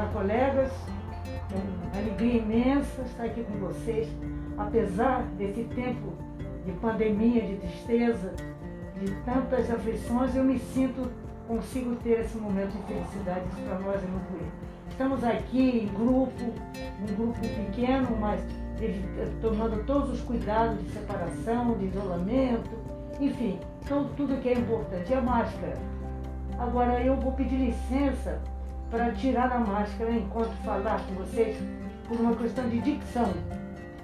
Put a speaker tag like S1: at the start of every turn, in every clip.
S1: Olá, colegas. É uma alegria imensa estar aqui com vocês, apesar desse tempo de pandemia, de tristeza, de tantas aflições, eu me sinto, consigo ter esse momento de felicidade. Para nós é muito. Estamos aqui em grupo, um grupo pequeno, mas tomando todos os cuidados de separação, de isolamento, enfim, tudo que é importante. E a máscara? Agora eu vou pedir licença para tirar a máscara enquanto falar com vocês por uma questão de dicção.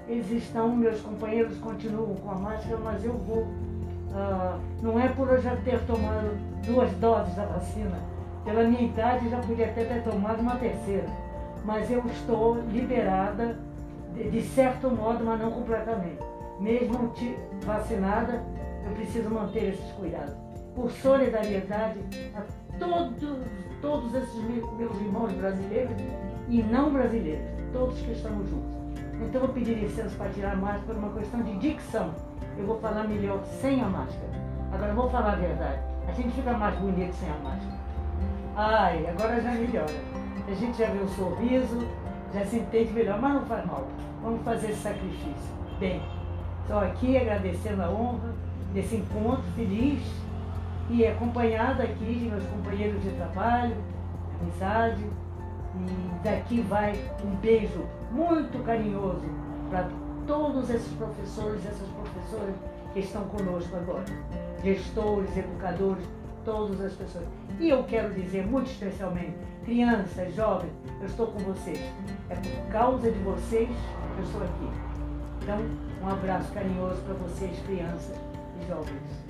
S1: Eles estão, meus companheiros continuam com a máscara, mas eu vou. Uh, não é por eu já ter tomado duas doses da vacina. Pela minha idade, já podia até ter tomado uma terceira. Mas eu estou liberada, de, de certo modo, mas não completamente. Mesmo vacinada, eu preciso manter esses cuidados. Por solidariedade a todos todos esses meus irmãos brasileiros e não brasileiros, todos que estamos juntos. Então eu vou pedir licença para tirar a máscara por uma questão de dicção. Eu vou falar melhor sem a máscara. Agora vou falar a verdade. A gente fica mais bonito sem a máscara. Ai, agora já melhora. A gente já vê o sorriso, já se entende melhor, mas não faz mal. Vamos fazer esse sacrifício. Bem, estou aqui agradecendo a honra desse encontro feliz e acompanhada aqui de meus companheiros de trabalho, amizade. E daqui vai um beijo muito carinhoso para todos esses professores essas professoras que estão conosco agora. Gestores, educadores, todas as pessoas. E eu quero dizer muito especialmente, crianças, jovens, eu estou com vocês. É por causa de vocês que eu estou aqui. Então, um abraço carinhoso para vocês, crianças e jovens.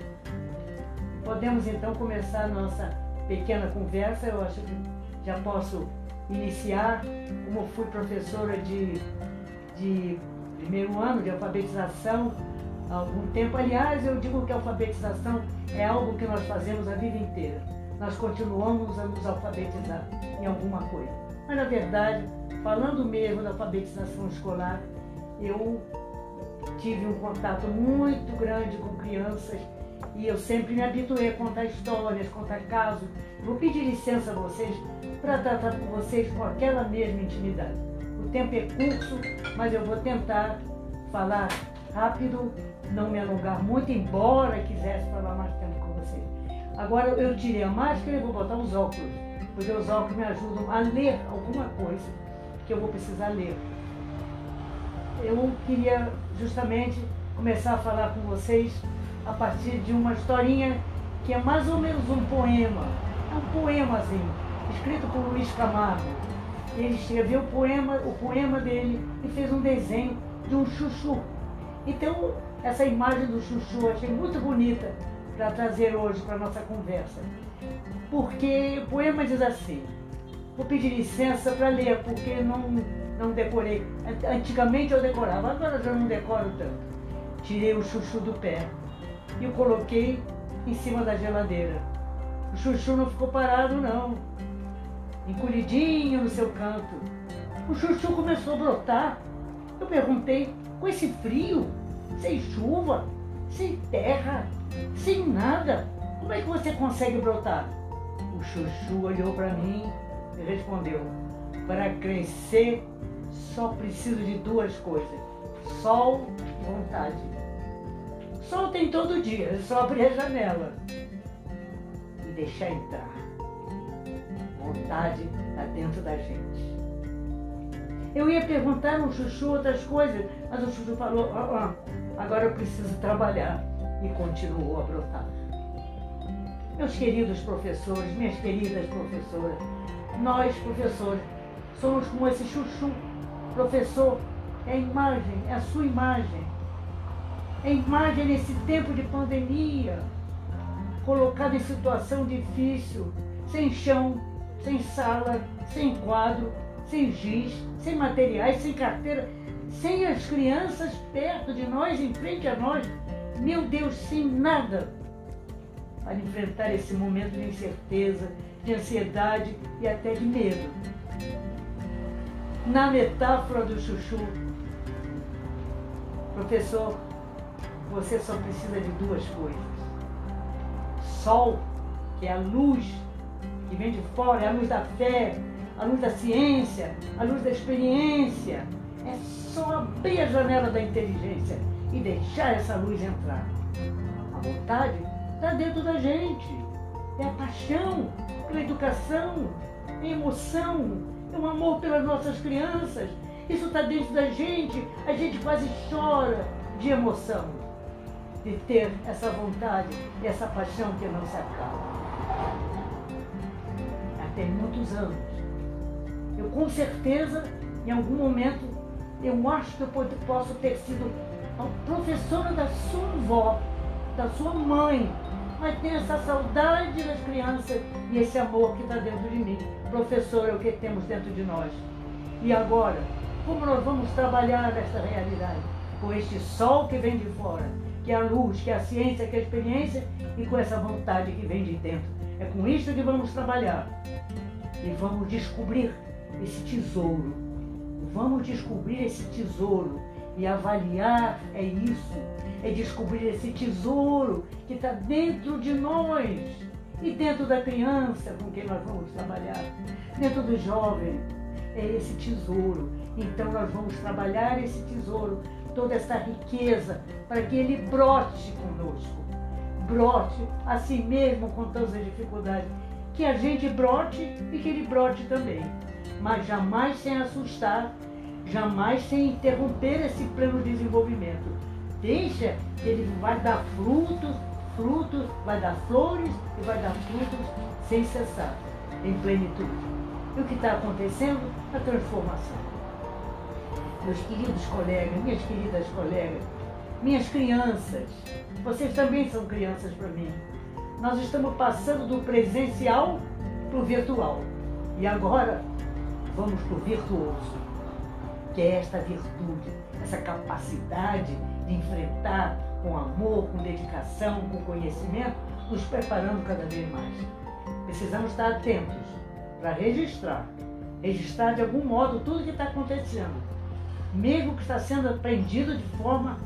S1: Podemos então começar a nossa pequena conversa. Eu acho que já posso iniciar. Como fui professora de, de primeiro ano de alfabetização há algum tempo. Aliás, eu digo que a alfabetização é algo que nós fazemos a vida inteira. Nós continuamos a nos alfabetizar em alguma coisa. Mas, na verdade, falando mesmo da alfabetização escolar, eu tive um contato muito grande com crianças e eu sempre me habituei a contar histórias, contar casos. Vou pedir licença a vocês para tratar com vocês com aquela mesma intimidade. O tempo é curto, mas eu vou tentar falar rápido, não me alongar muito, embora quisesse falar mais tempo com vocês. Agora eu tirei a máscara e vou botar os óculos, porque os óculos me ajudam a ler alguma coisa que eu vou precisar ler. Eu queria justamente começar a falar com vocês a partir de uma historinha que é mais ou menos um poema. É um poema assim, escrito por Luiz Camargo. Ele escreveu o poema, o poema dele e fez um desenho de um chuchu. Então, essa imagem do chuchu eu achei muito bonita para trazer hoje para a nossa conversa. Porque o poema diz assim, vou pedir licença para ler, porque não, não decorei. Antigamente eu decorava, agora já não decoro tanto. Tirei o chuchu do pé e o coloquei em cima da geladeira. O chuchu não ficou parado, não. Encolhidinho no seu canto. O chuchu começou a brotar. Eu perguntei, com esse frio, sem chuva, sem terra, sem nada, como é que você consegue brotar? O chuchu olhou para mim e respondeu: Para crescer só preciso de duas coisas: sol e vontade. Sol tem todo dia, é só abrir a janela e deixar entrar. Vontade está dentro da gente. Eu ia perguntar no Chuchu outras coisas, mas o Chuchu falou: ah, ah, agora eu preciso trabalhar. E continuou a brotar. Meus queridos professores, minhas queridas professoras, nós, professores, somos como esse Chuchu. Professor é a imagem, é a sua imagem a imagem nesse tempo de pandemia, colocado em situação difícil, sem chão, sem sala, sem quadro, sem giz, sem materiais, sem carteira, sem as crianças perto de nós, em frente a nós. Meu Deus, sem nada para enfrentar esse momento de incerteza, de ansiedade e até de medo. Na metáfora do chuchu, professor você só precisa de duas coisas: sol, que é a luz que vem de fora, é a luz da fé, a luz da ciência, a luz da experiência. É só abrir a janela da inteligência e deixar essa luz entrar. A vontade está dentro da gente. É a paixão pela educação, é emoção, é o amor pelas nossas crianças. Isso está dentro da gente. A gente quase chora de emoção de ter essa vontade e essa paixão que não se acaba. Até muitos anos. Eu com certeza, em algum momento, eu acho que eu posso ter sido a professora da sua avó, da sua mãe, mas tem essa saudade das crianças e esse amor que está dentro de mim. Professor é o que temos dentro de nós. E agora, como nós vamos trabalhar nessa realidade? Com este sol que vem de fora, que é a luz, que é a ciência, que é a experiência, e com essa vontade que vem de dentro. É com isso que vamos trabalhar. E vamos descobrir esse tesouro. Vamos descobrir esse tesouro e avaliar é isso, é descobrir esse tesouro que está dentro de nós e dentro da criança com quem nós vamos trabalhar, dentro do jovem, é esse tesouro. Então nós vamos trabalhar esse tesouro, toda essa riqueza, para que ele brote conosco, brote a si mesmo com todas as dificuldades, que a gente brote e que ele brote também, mas jamais sem assustar jamais sem interromper esse pleno desenvolvimento. Deixa que ele vai dar frutos, frutos, vai dar flores e vai dar frutos sem cessar, em plenitude. E o que está acontecendo? A transformação. Meus queridos colegas, minhas queridas colegas, minhas crianças, vocês também são crianças para mim. Nós estamos passando do presencial para o virtual. E agora vamos para o virtuoso que é esta virtude, essa capacidade de enfrentar com amor, com dedicação, com conhecimento, nos preparando cada vez mais. Precisamos estar atentos para registrar, registrar de algum modo tudo que está acontecendo, mesmo que está sendo aprendido de forma,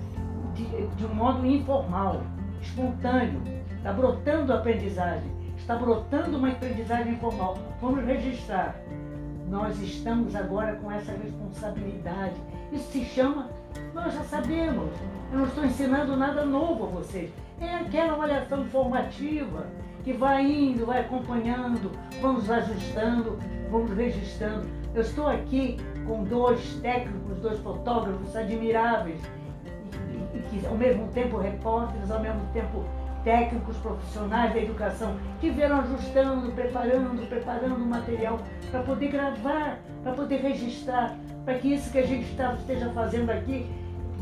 S1: de, de um modo informal, espontâneo, está brotando aprendizagem, está brotando uma aprendizagem informal. Vamos registrar nós estamos agora com essa responsabilidade. Isso se chama, nós já sabemos. Eu não estou ensinando nada novo a vocês. É aquela avaliação formativa que vai indo, vai acompanhando, vamos ajustando, vamos registrando. Eu estou aqui com dois técnicos, dois fotógrafos admiráveis, e, que ao mesmo tempo repórteres, ao mesmo tempo técnicos profissionais da educação que vieram ajustando, preparando, preparando o material para poder gravar, para poder registrar, para que isso que a gente está, esteja fazendo aqui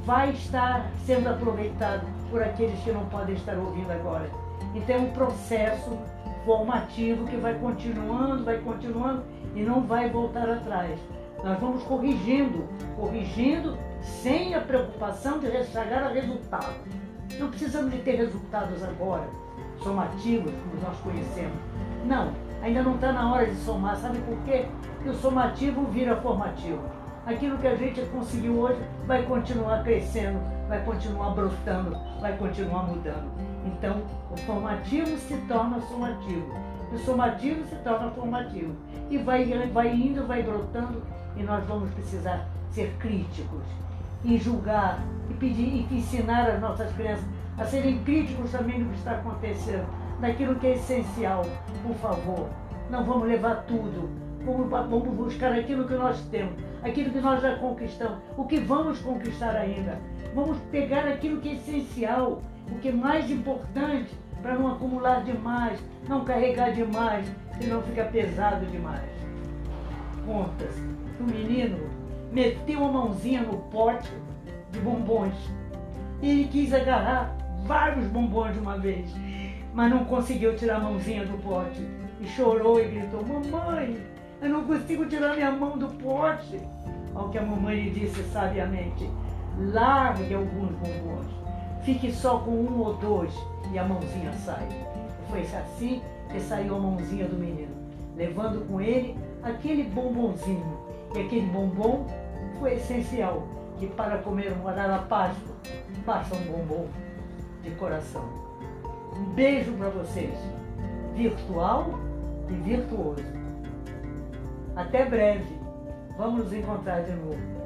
S1: vai estar sendo aproveitado por aqueles que não podem estar ouvindo agora. Então é um processo formativo que vai continuando, vai continuando e não vai voltar atrás. Nós vamos corrigindo, corrigindo sem a preocupação de chegar a resultado. Não precisamos de ter resultados agora, somativos, como nós conhecemos. Não, ainda não está na hora de somar. Sabe por quê? Porque o somativo vira formativo. Aquilo que a gente conseguiu hoje vai continuar crescendo, vai continuar brotando, vai continuar mudando. Então, o formativo se torna somativo. O somativo se torna formativo. E vai, vai indo, vai brotando, e nós vamos precisar ser críticos e julgar e pedir e ensinar as nossas crianças a serem críticos também do que está acontecendo, daquilo que é essencial. Por favor, não vamos levar tudo. Vamos, vamos buscar aquilo que nós temos, aquilo que nós já conquistamos, o que vamos conquistar ainda. Vamos pegar aquilo que é essencial, o que é mais importante, para não acumular demais, não carregar demais, senão fica pesado demais. Contas. O menino meteu a mãozinha no pote de bombons e ele quis agarrar vários bombons de uma vez, mas não conseguiu tirar a mãozinha do pote e chorou e gritou: Mamãe, eu não consigo tirar minha mão do pote. Ao que a mamãe lhe disse sabiamente: Largue alguns bombons, fique só com um ou dois e a mãozinha sai. Foi assim que saiu a mãozinha do menino, levando com ele aquele bombonzinho e aquele bombom foi essencial, que para comer um Páscoa, basta um bombom de coração. Um beijo para vocês, virtual e virtuoso. Até breve. Vamos nos encontrar de novo.